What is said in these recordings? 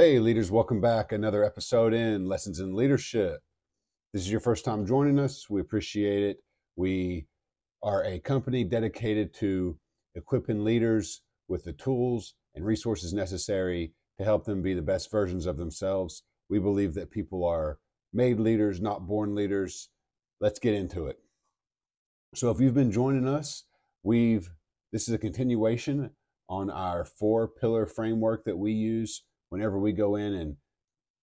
Hey, leaders, welcome back. Another episode in Lessons in Leadership. This is your first time joining us. We appreciate it. We are a company dedicated to equipping leaders with the tools and resources necessary to help them be the best versions of themselves. We believe that people are made leaders, not born leaders. Let's get into it. So, if you've been joining us, we've this is a continuation on our four pillar framework that we use whenever we go in and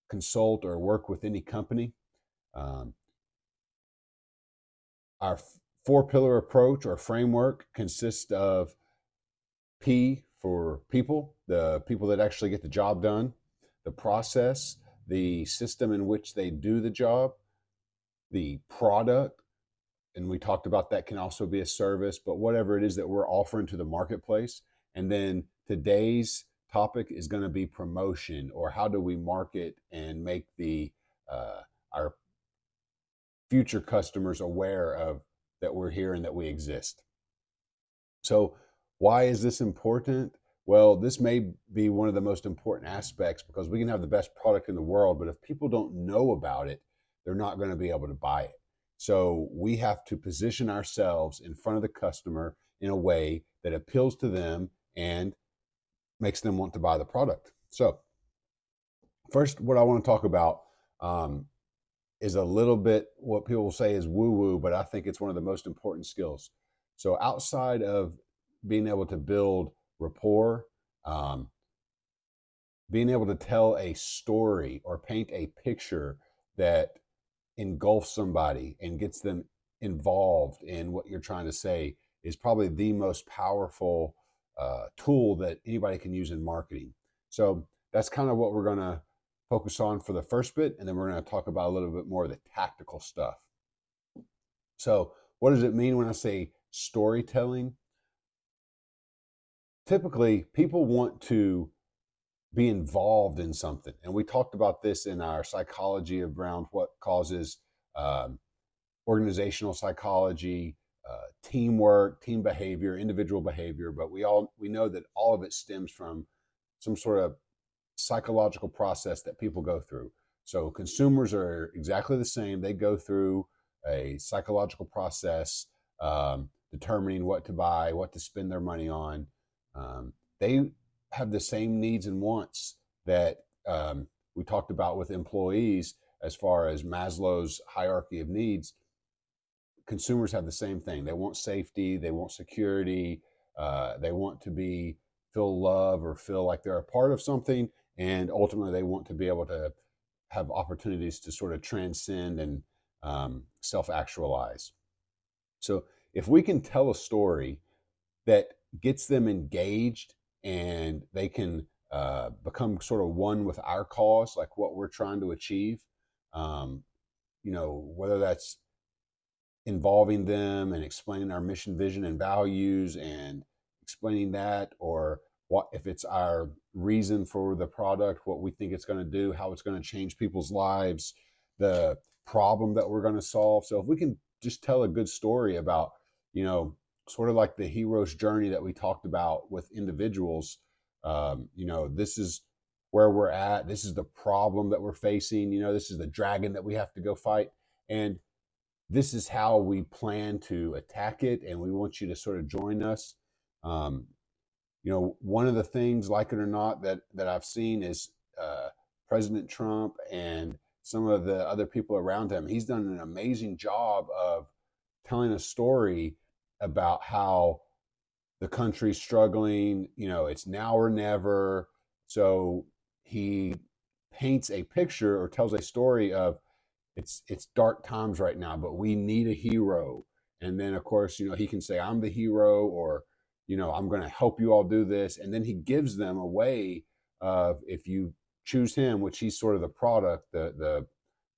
consult or work with any company. Um, our four pillar approach or framework consists of P for people, the people that actually get the job done, the process, the system in which they do the job, the product, and we talked about that can also be a service, but whatever it is that we're offering to the marketplace. And then today's topic is going to be promotion or how do we market and make the uh, our future customers aware of that we're here and that we exist. So, why is this important? Well, this may be one of the most important aspects because we can have the best product in the world, but if people don't know about it, they're not going to be able to buy it. So, we have to position ourselves in front of the customer in a way that appeals to them and makes them want to buy the product. So, first, what I want to talk about um, is a little bit what people will say is woo woo, but I think it's one of the most important skills. So, outside of being able to build rapport, um, being able to tell a story or paint a picture that engulfs somebody and gets them involved in what you're trying to say is probably the most powerful uh, tool that anybody can use in marketing. So that's kind of what we're going to focus on for the first bit, and then we're going to talk about a little bit more of the tactical stuff. So, what does it mean when I say storytelling? Typically, people want to be involved in something, and we talked about this in our psychology around what causes um, organizational psychology, uh, teamwork, team behavior, individual behavior, but we all we know that all of it stems from some sort of psychological process that people go through. So consumers are exactly the same. They go through a psychological process um, determining what to buy, what to spend their money on. Um, they have the same needs and wants that um, we talked about with employees as far as Maslow's hierarchy of needs consumers have the same thing. They want safety, they want security, uh, they want to be feel love or feel like they're a part of something, and ultimately they want to be able to have opportunities to sort of transcend and um, self-actualize. So if we can tell a story that gets them engaged and they can uh, become sort of one with our cause, like what we're trying to achieve, um, you know, whether that's involving them and explaining our mission, vision, and values and explaining that, or what if it's our reason for the product, what we think it's going to do, how it's going to change people's lives, the problem that we're going to solve. So if we can just tell a good story about, you know, sort of like the hero's journey that we talked about with individuals, um, you know, this is where we're at. This is the problem that we're facing. You know, this is the dragon that we have to go fight. And this is how we plan to attack it, and we want you to sort of join us. Um, you know, one of the things, like it or not, that that I've seen is uh, President Trump and some of the other people around him. He's done an amazing job of telling a story about how the country's struggling. You know, it's now or never. So he paints a picture or tells a story of it's it's dark times right now, but we need a hero. And then of course, you know, he can say, I'm the hero, or, you know, I'm gonna help you all do this. And then he gives them a way of if you choose him, which he's sort of the product, the the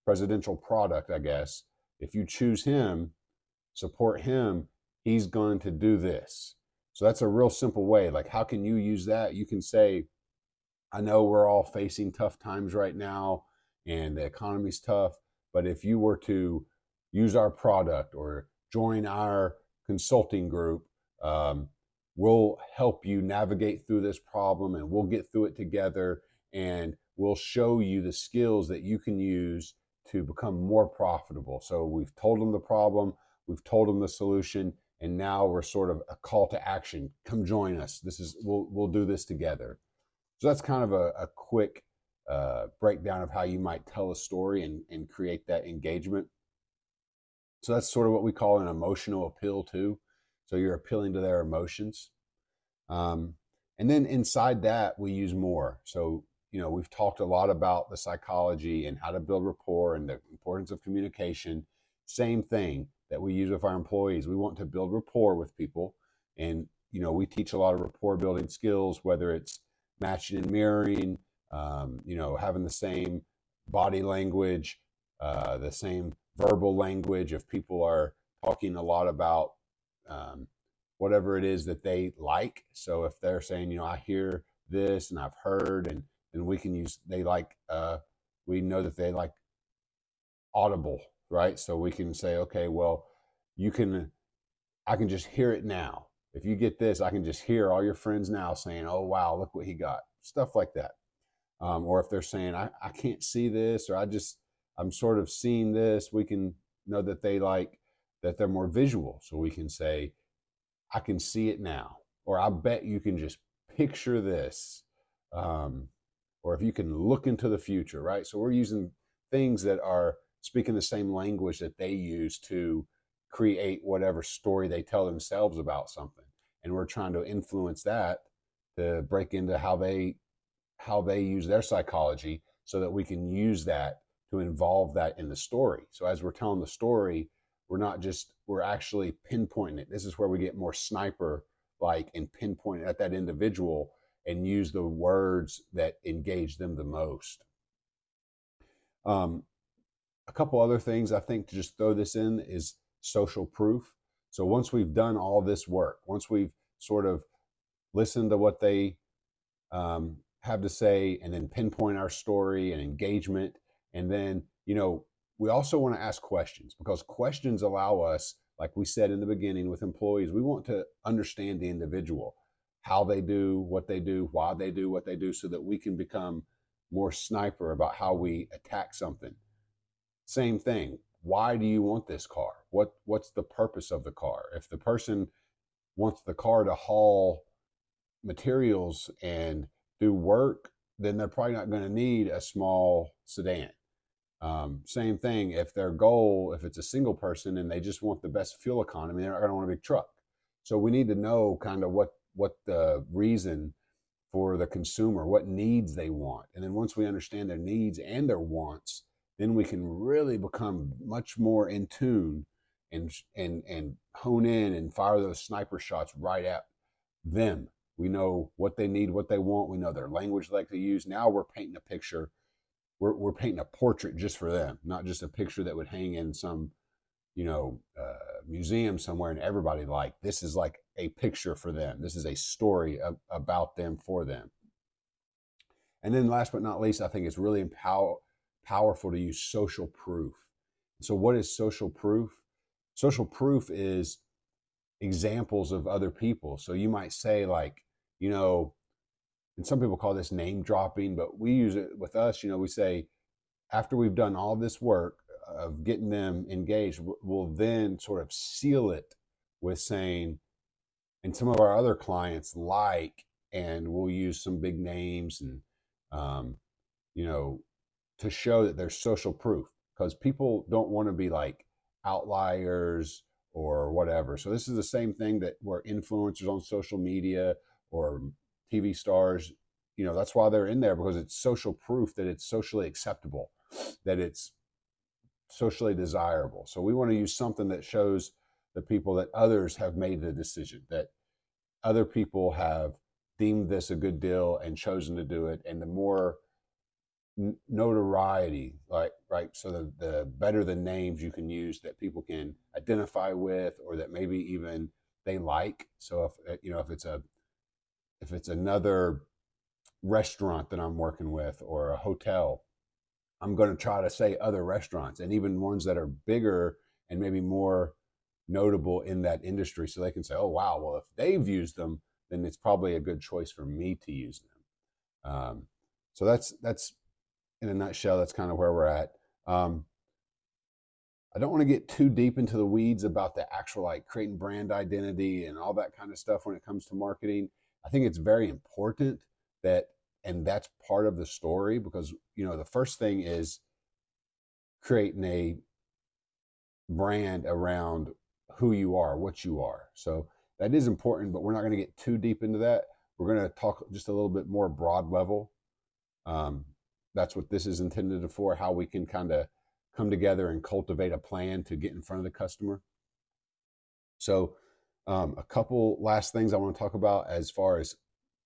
presidential product, I guess. If you choose him, support him, he's going to do this. So that's a real simple way. Like, how can you use that? You can say, I know we're all facing tough times right now and the economy's tough, but if you were to use our product or join our consulting group, um, we'll help you navigate through this problem and we'll get through it together. and we'll show you the skills that you can use to become more profitable. So we've told them the problem, we've told them the solution, and now we're sort of a call to action. Come join us. This is we'll we'll do this together. So that's kind of a, a quick uh, breakdown of how you might tell a story and, and create that engagement. So that's sort of what we call an emotional appeal too. So you're appealing to their emotions. Um, and then inside that, we use more. So, you know, we've talked a lot about the psychology and how to build rapport and the importance of communication. Same thing that we use with our employees. We want to build rapport with people. And, you know, we teach a lot of rapport building skills, whether it's matching and mirroring, um, you know, having the same body language, uh, the same verbal language. If people are talking a lot about um, whatever it is that they like, so if they're saying, you know, I hear this and I've heard, and then we can use they like. Uh, we know that they like audible, right? So we can say, okay, well, you can. I can just hear it now. If you get this, I can just hear all your friends now saying, "Oh wow, look what he got." Stuff like that um, or if they're saying I, I can't see this or i just i'm sort of seeing this we can know that they like that they're more visual. So we can say i can see it now or i bet you can just picture this um, or if you can look into the future right? So we're using things that are speaking the same language that they use to create whatever story they tell themselves about something. And we're trying to influence that to break into how they how they use their psychology so that we can use that to involve that in the story. So as we're telling the story, we're not just we're actually pinpointing it. This is where we get more sniper like and pinpoint at that individual and use the words that engage them the most. Um, a couple other things I think to just throw this in is social proof. So once we've done all this work, once we've sort of listened to what they um, have to say and then pinpoint our story and engagement. And then, you know, we also want to ask questions because questions allow us, like we said in the beginning with employees, we want to understand the individual, how they do what they do, why they do what they do, so that we can become more sniper about how we attack something. Same thing. Why do you want this car? What what's the purpose of the car? If the person wants the car to haul materials and do work, then they're probably not going to need a small sedan. Um, same thing if their goal, if it's a single person and they just want the best fuel economy, they're not going to want a big truck. So we need to know kind of what what the reason for the consumer, what needs they want, and then once we understand their needs and their wants, then we can really become much more in tune and and and hone in and fire those sniper shots right at them we know what they need, what they want. We know their language like to use. Now we're painting a picture. We're, we're painting a portrait just for them, not just a picture that would hang in some, you know, uh, museum somewhere and everybody like this is like a picture for them. This is a story of, about them for them. And then last but not least, I think it's really empower, powerful to use social proof. So what is social proof? Social proof is examples of other people. So you might say like, you know, and some people call this name dropping, but we use it with us. You know, we say, after we've done all this work of getting them engaged, we'll then sort of seal it with saying, and some of our other clients like, and we'll use some big names and, um, you know, to show that there's social proof because people don't want to be like outliers or whatever. So this is the same thing that where influencers on social media or TV stars, you know, that's why they're in there because it's social proof that it's socially acceptable, that it's socially desirable. So we want to use something that shows the people that others have made the decision, that other people have deemed this a good deal and chosen to do it. And the more notoriety, like right, so the, the better the names you can use that people can identify with, or that maybe even they like. So if you know if it's a if it's another restaurant that I'm working with or a hotel, I'm going to try to say other restaurants and even ones that are bigger and maybe more notable in that industry so they can say, oh, wow, well, if they've used them, then it's probably a good choice for me to use them. Um, So that's that's in a nutshell. That's kind of where we're at. Um, I don't want to get too deep into the weeds about the actual like creating brand identity and all that kind of stuff when it comes to marketing. I think it's very important that, and that's part of the story because, you know, the first thing is creating a brand around who you are, what you are. So that is important, but we're not going to get too deep into that. We're going to talk just a little bit more broad level. Um, that's what this is intended for, how we can kind of come together and cultivate a plan to get in front of the customer. So, um, a couple last things I want to talk about as far as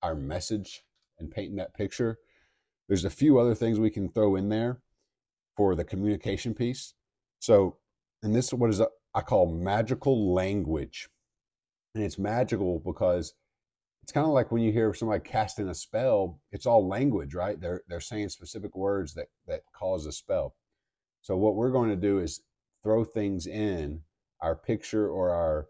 our message and painting that picture. There's a few other things we can throw in there for the communication piece. So, and this is what is a, I call magical language. And it's magical because it's kind of like when you hear somebody casting a spell, it's all language, right? They're they're saying specific words that that cause a spell. So what we're going to do is throw things in our picture or our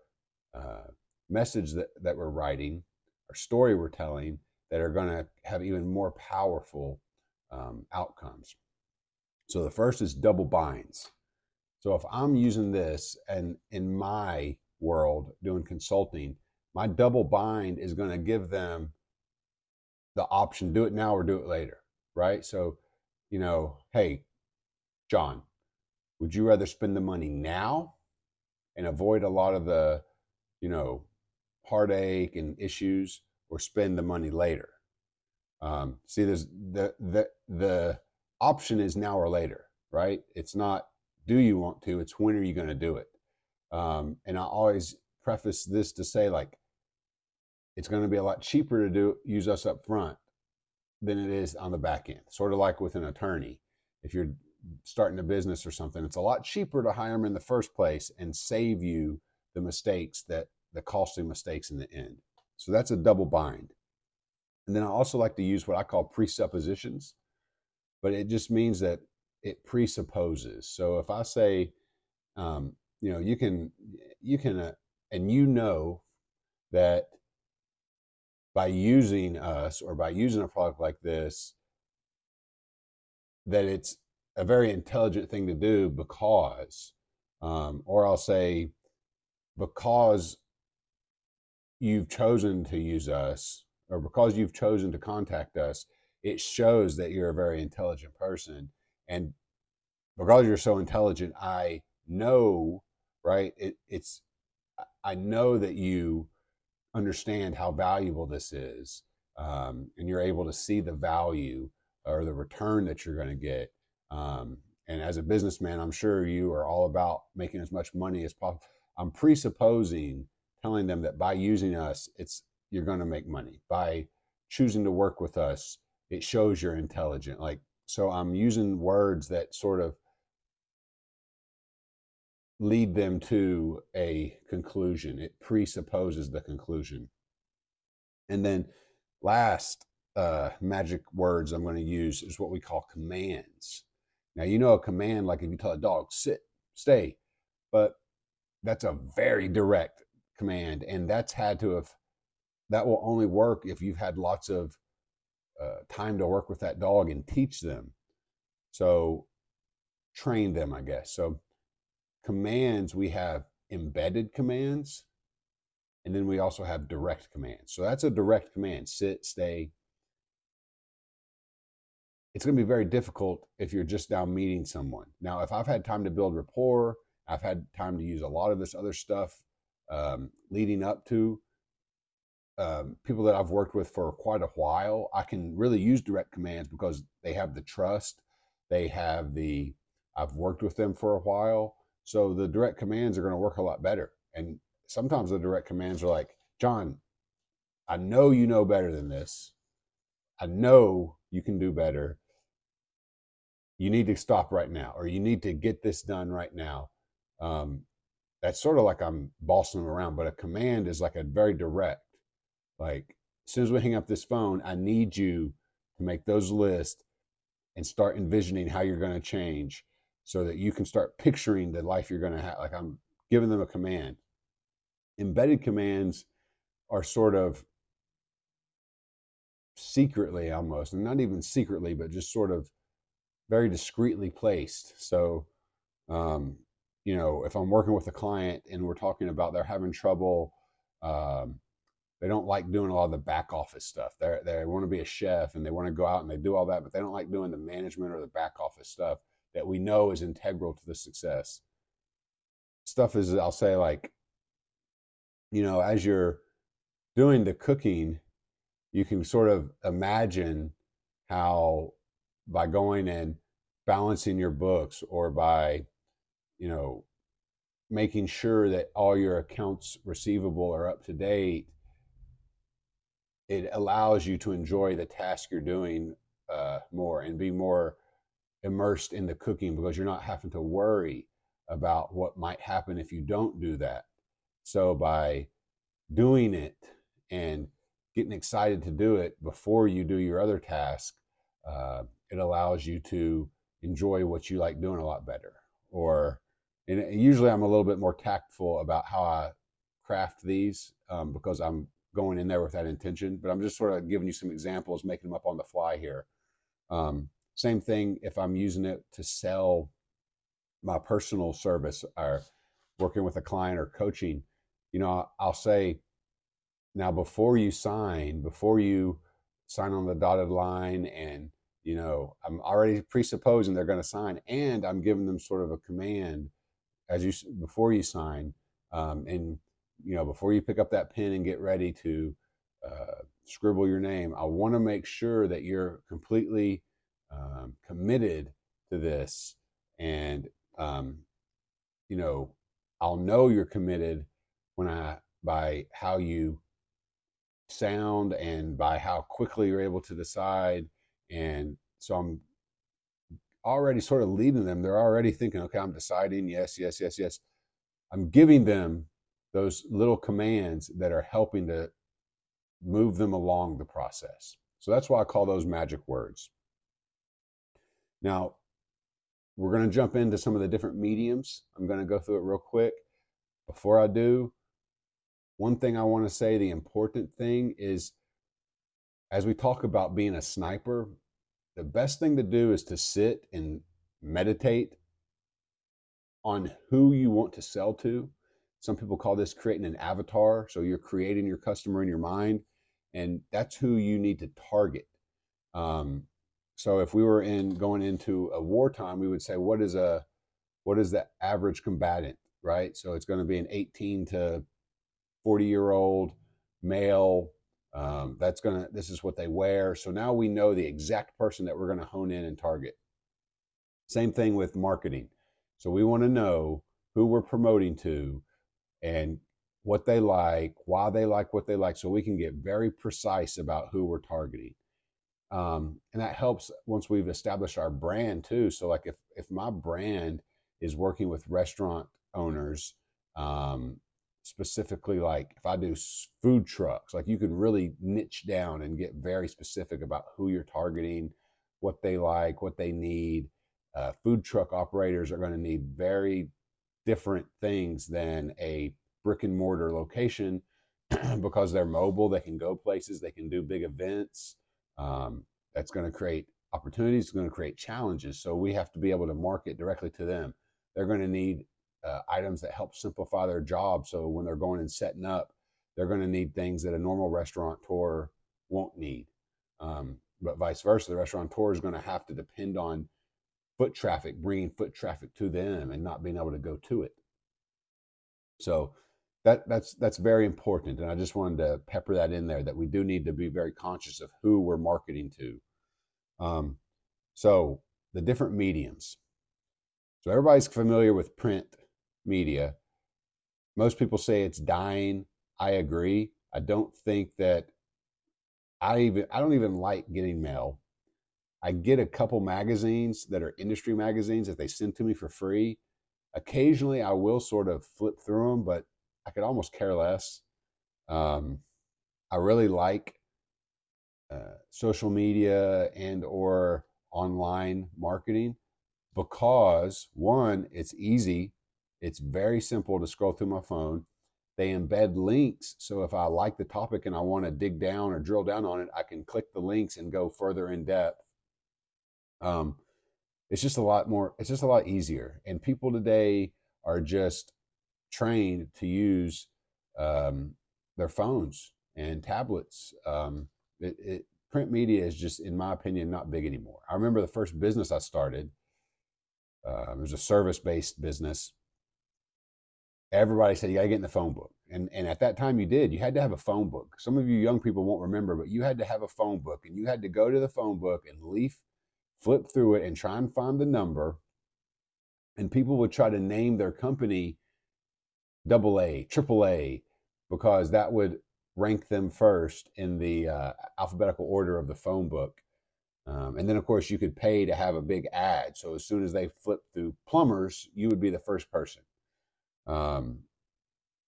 uh, message that, that we're writing, our story we're telling, that are going to have even more powerful um, outcomes. So the first is double binds. So if I'm using this and in my world doing consulting, my double bind is going to give them the option do it now or do it later, right? So, you know, hey, John, would you rather spend the money now and avoid a lot of the, you know, heartache and issues or spend the money later? Um, see, there's the, the, the option is now or later, right? It's not do you want to, it's when are you going to do it? Um, and I always preface this to say, like, it's going to be a lot cheaper to do use us up front than it is on the back end. Sort of like with an attorney. If you're starting a business or something, it's a lot cheaper to hire them in the first place and save you the mistakes that the costly mistakes in the end. So that's a double bind. And then I also like to use what I call presuppositions, but it just means that it presupposes. So if I say, um, you know, you can, you can, uh, and you know that by using us or by using a product like this, that it's a very intelligent thing to do because, um, or I'll say, because you've chosen to use us or because you've chosen to contact us, it shows that you're a very intelligent person. And because you're so intelligent, I know, right? It, it's, I know that you understand how valuable this is, um, and you're able to see the value or the return that you're going to get. Um, and as a businessman, I'm sure you are all about making as much money as possible. I'm presupposing telling them that by using us, it's you're going to make money. By choosing to work with us, it shows you're intelligent. Like so, I'm using words that sort of lead them to a conclusion. It presupposes the conclusion. And then last uh, magic words I'm going to use is what we call commands. Now, you know, a command, like if you tell a dog, sit, stay, but that's a very direct command. And that's had to have, that will only work if you've had lots of uh, time to work with that dog and teach them. So, train them, I guess. So, commands, we have embedded commands, and then we also have direct commands. So that's a direct command sit, stay. It's going to be very difficult if you're just now meeting someone. Now, if I've had time to build rapport, I've had time to use a lot of this other stuff um, leading up to um, people that I've worked with for quite a while. I can really use direct commands because they have the trust, they have the, I've worked with them for a while so the direct commands are going to work a lot better. And sometimes the direct commands are like, John, I know you know better than this. I know you can do better. You need to stop right now, or you need to get this done right now. Um, that's sort of like I'm bossing them around, but a command is like a very direct. Like, as soon as we hang up this phone, I need you to make those lists and start envisioning how you're going to change so that you can start picturing the life you're going to have. Like I'm giving them a command. Embedded commands are sort of secretly almost, and not even secretly, but just sort of very discreetly placed. So, um, you know, if I'm working with a client and we're talking about they're having trouble, um, they don't like doing a lot of the back office stuff. They they want to be a chef and they want to go out and they do all that, but they don't like doing the management or the back office stuff that we know is integral to the success. Stuff is, I'll say, like, you know, as you're doing the cooking, you can sort of imagine how by going and balancing your books or by you know making sure that all your accounts receivable are up to date it allows you to enjoy the task you're doing uh, more and be more immersed in the cooking because you're not having to worry about what might happen if you don't do that so by doing it and getting excited to do it before you do your other task, uh, it allows you to enjoy what you like doing a lot better. Or and usually I'm a little bit more tactful about how I craft these um, because I'm going in there with that intention. But I'm just sort of giving you some examples, making them up on the fly here. Um, same thing if I'm using it to sell my personal service or working with a client or coaching. You know, I'll say, now, before you sign, before you sign on the dotted line, and you know, I'm already presupposing they're going to sign, and I'm giving them sort of a command as you before you sign, um, and you know, before you pick up that pen and get ready to uh, scribble your name, I want to make sure that you're completely um, committed to this, and um, you know, I'll know you're committed when I by how you sound and by how quickly you're able to decide. And so I'm already sort of leading them. They're already thinking, okay, I'm deciding. Yes, yes, yes, yes. I'm giving them those little commands that are helping to move them along the process. So that's why I call those magic words. Now, we're going to jump into some of the different mediums. I'm going to go through it real quick. Before I do, one thing I want to say the important thing is as we talk about being a sniper, the best thing to do is to sit and meditate on who you want to sell to. Some people call this creating an avatar. So you're creating your customer in your mind, and that's who you need to target. Um, so if we were in going into a wartime, we would say, what is a what is the average combatant, right? So it's going to be an 18 to 40 year old male. Um, that's gonna. This is what they wear. So now we know the exact person that we're going to hone in and target. Same thing with marketing. So we want to know who we're promoting to, and what they like, why they like what they like, so we can get very precise about who we're targeting. Um, and that helps once we've established our brand too. So like if if my brand is working with restaurant owners um, specifically like if I do food trucks, like you can really niche down and get very specific about who you're targeting, what they like, what they need. Uh, food truck operators are going to need very different things than a brick and mortar location because they're mobile. They can go places, they can do big events. Um, that's going to create opportunities, going to create challenges. So we have to be able to market directly to them. They're going to need uh, items that help simplify their job. So when they're going and setting up, they're going to need things that a normal restaurateur won't need. Um, but vice versa, the restaurateur is going to have to depend on foot traffic, bringing foot traffic to them, and not being able to go to it. So that that's that's very important, and I just wanted to pepper that in there that we do need to be very conscious of who we're marketing to. Um, so the different mediums. So everybody's familiar with print media. Most people say it's dying. I agree. I don't think that I even I don't even like getting mail. I get a couple magazines that are industry magazines that they send to me for free. Occasionally, I will sort of flip through them, but I could almost care less. Um, I really like uh, social media and or online marketing because one, it's easy it's very simple to scroll through my phone. they embed links. So if I like the topic and I want to dig down or drill down on it, I can click the links and go further in depth. Um, it's just a lot more, it's just a lot easier. And people today are just trained to use um, their phones and tablets. Um, it, it, print media is just, in my opinion, not big anymore. I remember the first business I started. Uh, it was a service-based business. Everybody said you got to get in the phone book, and and at that time you did. You had to have a phone book. Some of you young people won't remember, but you had to have a phone book, and you had to go to the phone book and leaf, flip through it, and try and find the number. And people would try to name their company double A, triple A, because that would rank them first in the uh, alphabetical order of the phone book. Um, and then, of course, you could pay to have a big ad. So as soon as they flip through plumbers, you would be the first person. Um,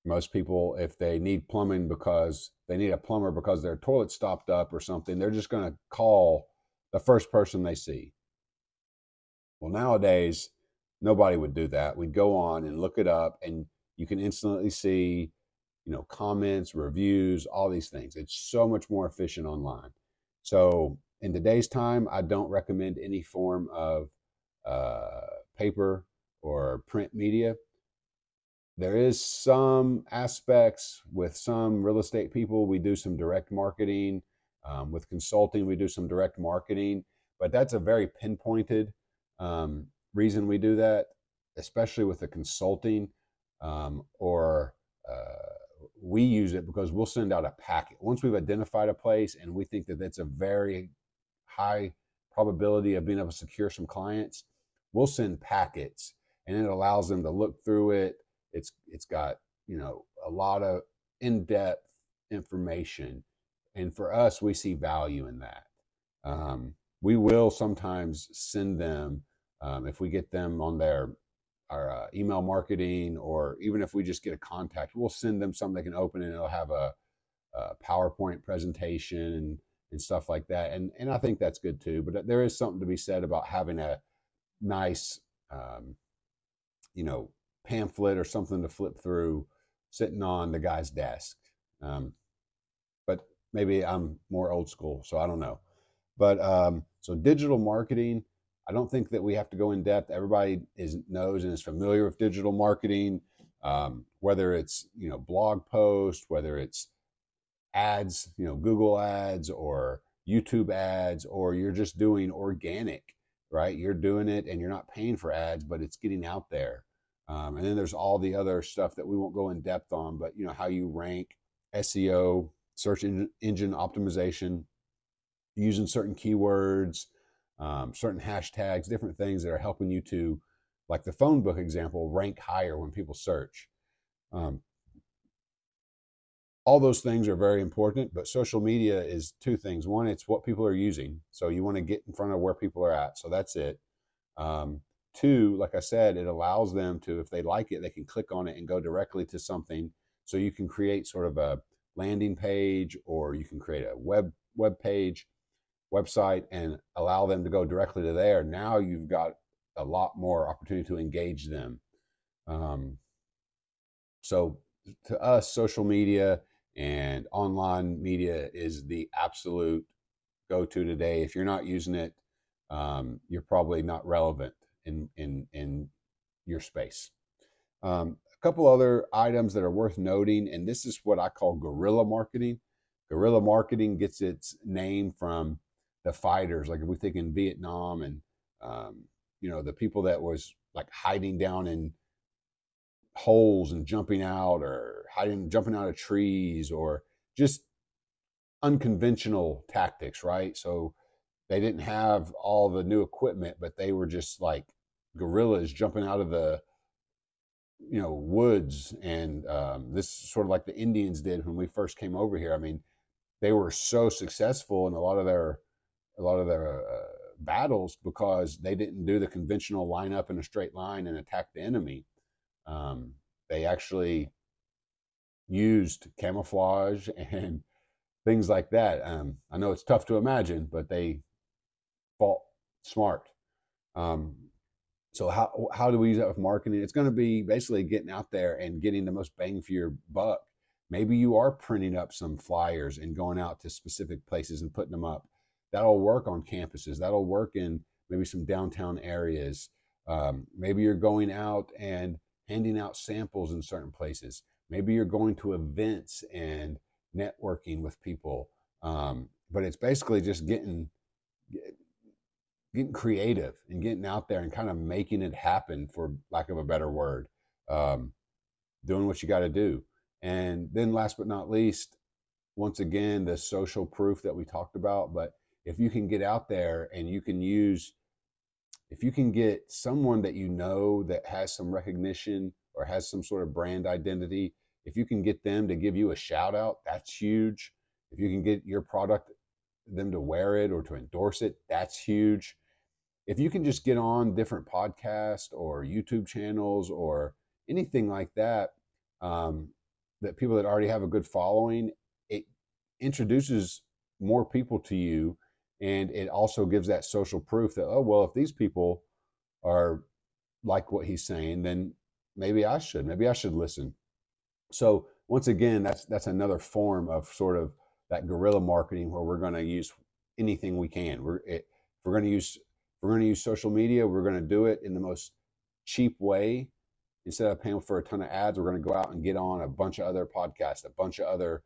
most people, if they need plumbing because they need a plumber because their toilet stopped up or something, they're just going to call the first person they see. Well, nowadays, nobody would do that. We'd go on and look it up, and you can instantly see you know, comments, reviews, all these things. It's so much more efficient online. So in today's time, I don't recommend any form of uh, paper or print media. There is some aspects with some real estate people. We do some direct marketing. Um, with consulting, we do some direct marketing, but that's a very pinpointed um, reason we do that, especially with the consulting um, or uh, we use it because we'll send out a packet once we've identified a place and we think that that's a very high probability of being able to secure some clients we'll send packets and it allows them to look through it it's it's got you know a lot of in-depth information and for us we see value in that um, we will sometimes send them um, if we get them on their our uh, email marketing, or even if we just get a contact, we'll send them something they can open and it'll have a, a PowerPoint presentation and, and stuff like that. And and I think that's good too. But there is something to be said about having a nice, um, you know, pamphlet or something to flip through sitting on the guy's desk. Um, but maybe I'm more old school, so I don't know. But um, so digital marketing I don't think that we have to go in depth. Everybody is knows and is familiar with digital marketing, um, whether it's you know blog post, whether it's ads, you know Google ads or YouTube ads, or you're just doing organic, right? You're doing it and you're not paying for ads, but it's getting out there. Um, and then there's all the other stuff that we won't go in depth on, but you know how you rank, SEO, search engine optimization, using certain keywords um, certain hashtags, different things that are helping you to, like the phone book example, rank higher when people search. Um, all those things are very important, but social media is two things. One, it's what people are using. So you want to get in front of where people are at. So that's it. Um, two, like I said, it allows them to, if they like it, they can click on it and go directly to something. So you can create sort of a landing page or you can create a web web page website and allow them to go directly to there, now you've got a lot more opportunity to engage them. Um, so to us, social media and online media is the absolute go-to today. If you're not using it, um, you're probably not relevant in in in your space. Um, a couple other items that are worth noting, and this is what I call guerrilla marketing. Guerrilla marketing gets its name from the fighters, like if we think in Vietnam and um, you know the people that was like hiding down in holes and jumping out, or hiding, jumping out of trees, or just unconventional tactics, right? So they didn't have all the new equipment, but they were just like guerrillas jumping out of the you know woods and um, this sort of like the indians did when we first came over here i mean they were so successful in a lot of their a lot of their uh, battles because they didn't do the conventional line up in a straight line and attack the enemy. Um, they actually used camouflage and things like that. Um, I know it's tough to imagine, but they fought smart. Um, So how how do we use that with marketing? It's going to be basically getting out there and getting the most bang for your buck. Maybe you are printing up some flyers and going out to specific places and putting them up. That'll work on campuses. That'll work in maybe some downtown areas. Um, maybe you're going out and handing out samples in certain places. Maybe you're going to events and networking with people. Um, but it's basically just getting getting creative and getting out there and kind of making it happen, for lack of a better word. Um, doing what you got to do, and then last but not least, once again, the social proof that we talked about. But if you can get out there and you can use if you can get someone that you know that has some recognition or has some sort of brand identity, if you can get them to give you a shout out, that's huge. If you can get your product, them to wear it or to endorse it, that's huge. If you can just get on different podcasts or YouTube channels or anything like that, um, that people that already have a good following, it introduces more people to you and it also gives that social proof that oh well if these people are like what he's saying then maybe i should maybe i should listen. So once again that's that's another form of sort of that guerrilla marketing where we're going to use anything we can. We're it, we're going to use we're going to use social media we're going to do it in the most cheap way instead of paying for a ton of ads we're going to go out and get on a bunch of other podcasts a bunch of other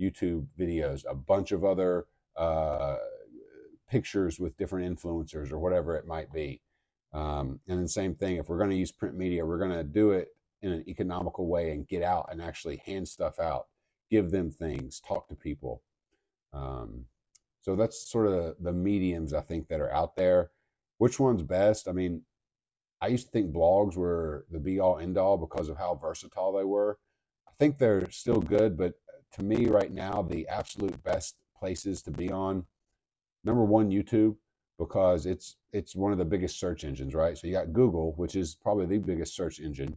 youtube videos a bunch of other uh, pictures with different influencers or whatever it might be. Um, and the same thing, if we're going to use print media, we're going to do it in an economical way and get out and actually hand stuff out, give them things, talk to people. Um, so that's sort of the mediums I think that are out there. Which one's best? I mean, I used to think blogs were the be all end all because of how versatile they were. I think they're still good, but to me right now, the absolute best places to be on number one YouTube because it's it's one of the biggest search engines, right? So you got Google, which is probably the biggest search engine.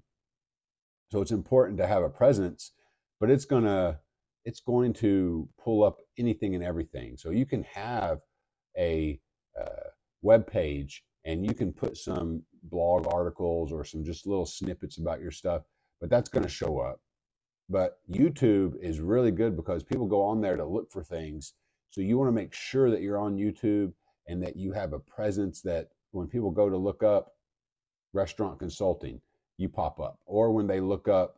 So it's important to have a presence, but it's gonna it's going to pull up anything and everything. So you can have a uh, web page and you can put some blog articles or some just little snippets about your stuff, but that's going to show up. But YouTube is really good because people go on there to look for things so you want to make sure that you're on YouTube and that you have a presence that when people go to look up restaurant consulting, you pop up. Or when they look up,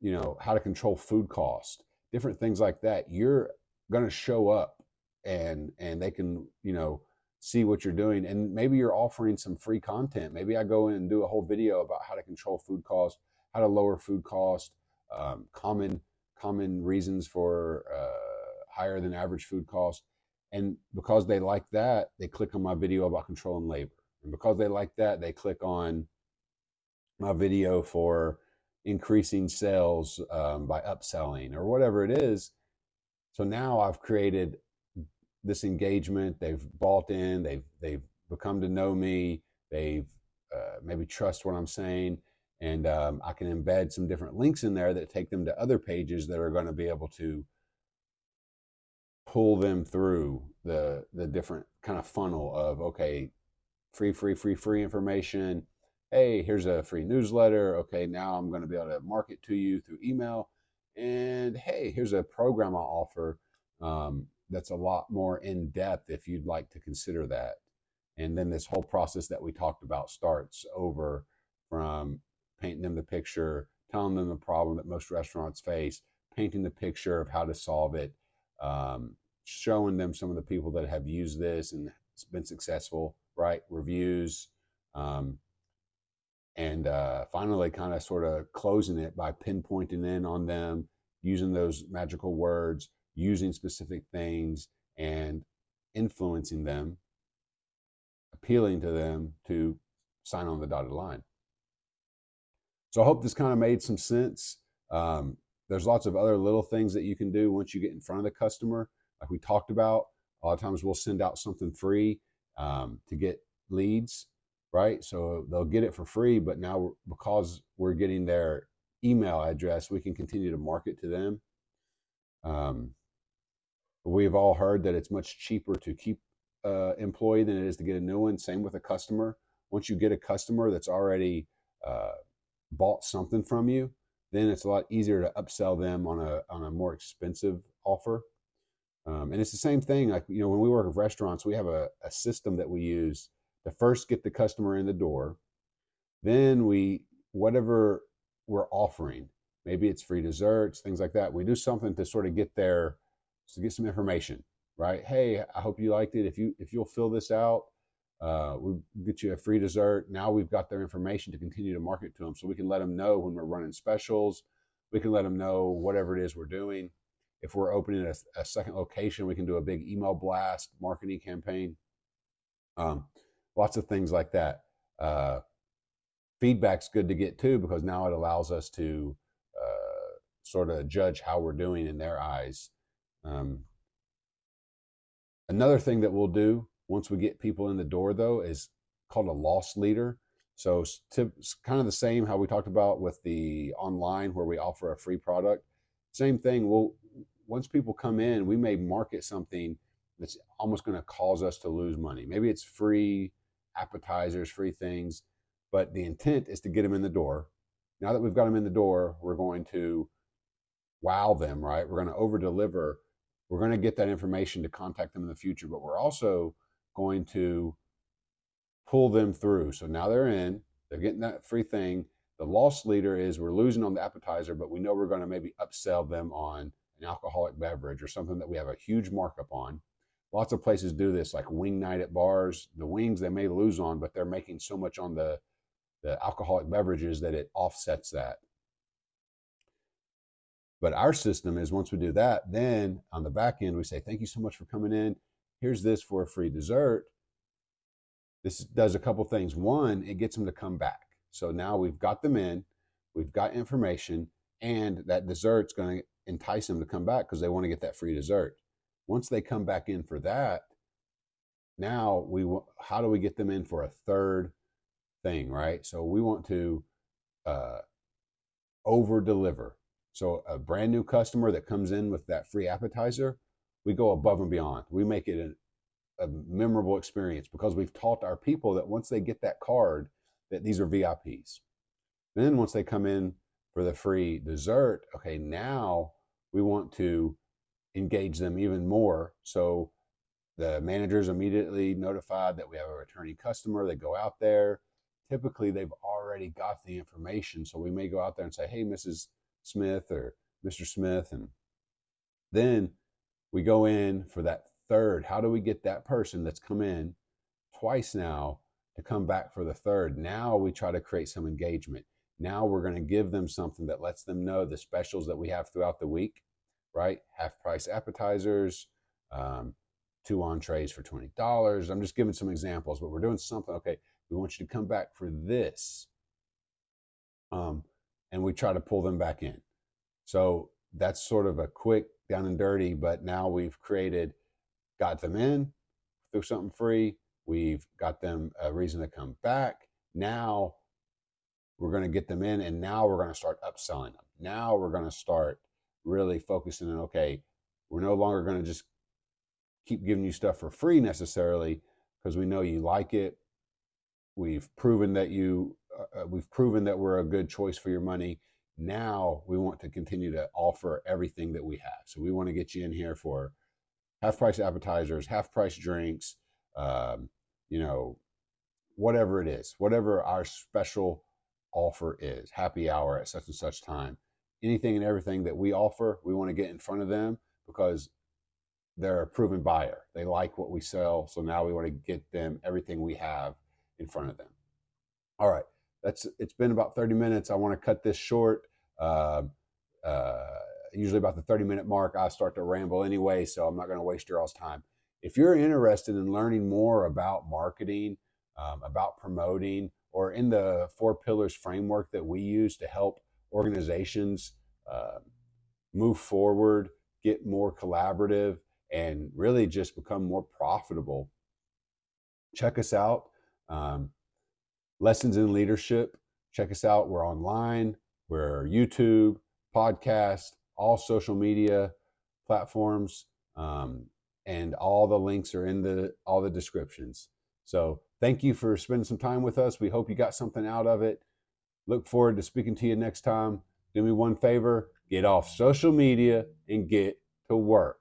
you know, how to control food cost, different things like that, you're going to show up and and they can, you know, see what you're doing and maybe you're offering some free content. Maybe I go in and do a whole video about how to control food cost, how to lower food cost, um, common common reasons for uh, higher than average food cost. And because they like that, they click on my video about controlling labor. And because they like that, they click on my video for increasing sales um, by upselling or whatever it is. So now I've created this engagement. They've bought in. They've they've become to know me. They've uh, maybe trust what I'm saying, and um, I can embed some different links in there that take them to other pages that are going to be able to pull them through the the different kind of funnel of okay free free free free information hey here's a free newsletter okay now i'm going to be able to market to you through email and hey here's a program i'll offer um, that's a lot more in depth if you'd like to consider that and then this whole process that we talked about starts over from painting them the picture telling them the problem that most restaurants face painting the picture of how to solve it um, showing them some of the people that have used this and it's been successful, right? Reviews, um, and uh, finally, kind of sort of closing it by pinpointing in on them, using those magical words, using specific things, and influencing them, appealing to them to sign on the dotted line. So I hope this kind of made some sense. Um, there's lots of other little things that you can do once you get in front of the customer. Like we talked about, a lot of times we'll send out something free um, to get leads, right? So they'll get it for free, but now because we're getting their email address, we can continue to market to them. Um, we've all heard that it's much cheaper to keep uh, employee than it is to get a new one. Same with a customer. once you get a customer that's already uh, bought something from you, then it's a lot easier to upsell them on a on a more expensive offer. Um, and it's the same thing. Like you know, when we work with restaurants, we have a, a system that we use to first get the customer in the door. Then we whatever we're offering, maybe it's free desserts, things like that. We do something to sort of get there, to get some information, right? Hey, I hope you liked it. If you if you'll fill this out, uh, we'll get you a free dessert. Now we've got their information to continue to market to them, so we can let them know when we're running specials. We can let them know whatever it is we're doing. If we're opening a, a second location, we can do a big email blast marketing campaign. Um, lots of things like that. Uh, feedback's good to get too because now it allows us to uh, sort of judge how we're doing in their eyes. Um, another thing that we'll do once we get people in the door, though, is called a loss leader. So it's kind of the same how we talked about with the online where we offer a free product. Same thing. We'll once people come in, we may market something that's almost going to cause us to lose money. Maybe it's free appetizers, free things, but the intent is to get them in the door. Now that we've got them in the door, we're going to wow them, right? We're going to over deliver. We're going to get that information to contact them in the future, but we're also going to pull them through. So now they're in, they're getting that free thing. The loss leader is we're losing on the appetizer, but we know we're going to maybe upsell them on an alcoholic beverage or something that we have a huge markup on. Lots of places do this, like wing night at bars. The wings they may lose on, but they're making so much on the the alcoholic beverages that it offsets that. But our system is once we do that, then on the back end, we say, Thank you so much for coming in here's this for a free dessert. This does a couple things. One, it gets them to come back. So now we've got them in, we've got information, and that dessert's going to entice them to come back because they want to get that free dessert. Once they come back in for that, now we how do we get them in for a third thing, right? So we want to uh, over deliver. So a brand new customer that comes in with that free appetizer, we go above and beyond. We make it a, a memorable experience because we've taught our people that once they get that card, that these are VIPs. Then once they come in for the free dessert, okay, now we want to engage them even more. So the manager's immediately notified that we have a returning customer. They go out there. Typically, they've already got the information. So we may go out there and say, hey, Mrs. Smith or Mr. Smith. And then we go in for that third. How do we get that person that's come in twice now to come back for the third? Now we try to create some engagement. Now we're going to give them something that lets them know the specials that we have throughout the week, right? Half price appetizers, um, two entrees for $20. I'm just giving some examples, but we're doing something. Okay, we want you to come back for this. Um, and we try to pull them back in. So that's sort of a quick down and dirty, but now we've created, got them in through something free. We've got them a reason to come back. Now we're going to get them in, and now we're going to start upselling them. Now we're going to start really focusing on okay, we're no longer going to just keep giving you stuff for free necessarily because we know you like it. We've proven that you, uh we've proven that we're a good choice for your money now we want to continue to offer everything that we have. So we want to get you in here for half price appetizers, half price drinks, um, you know, whatever it is, whatever our special offer is, happy hour at such and such time, anything and everything that we offer, we want to get in front of them because they're a proven buyer. They like what we sell. So now we want to get them everything we have in front of them. All right that's it's been about 30 minutes. I want to cut this short. Uh, uh, usually about the 30 minute mark, I start to ramble anyway, so I'm not going to waste your all's time. If you're interested in learning more about marketing, um, about promoting, or in the four pillars framework that we use to help organizations uh, move forward, get more collaborative, and really just become more profitable, check us out. Um, Lessons in Leadership. Check us out. We're online. We're YouTube, podcast, all social media platforms, um, and all the links are in the all the descriptions. So thank you for spending some time with us. We hope you got something out of it. Look forward to speaking to you next time. Do me one favor get off social media and get to work.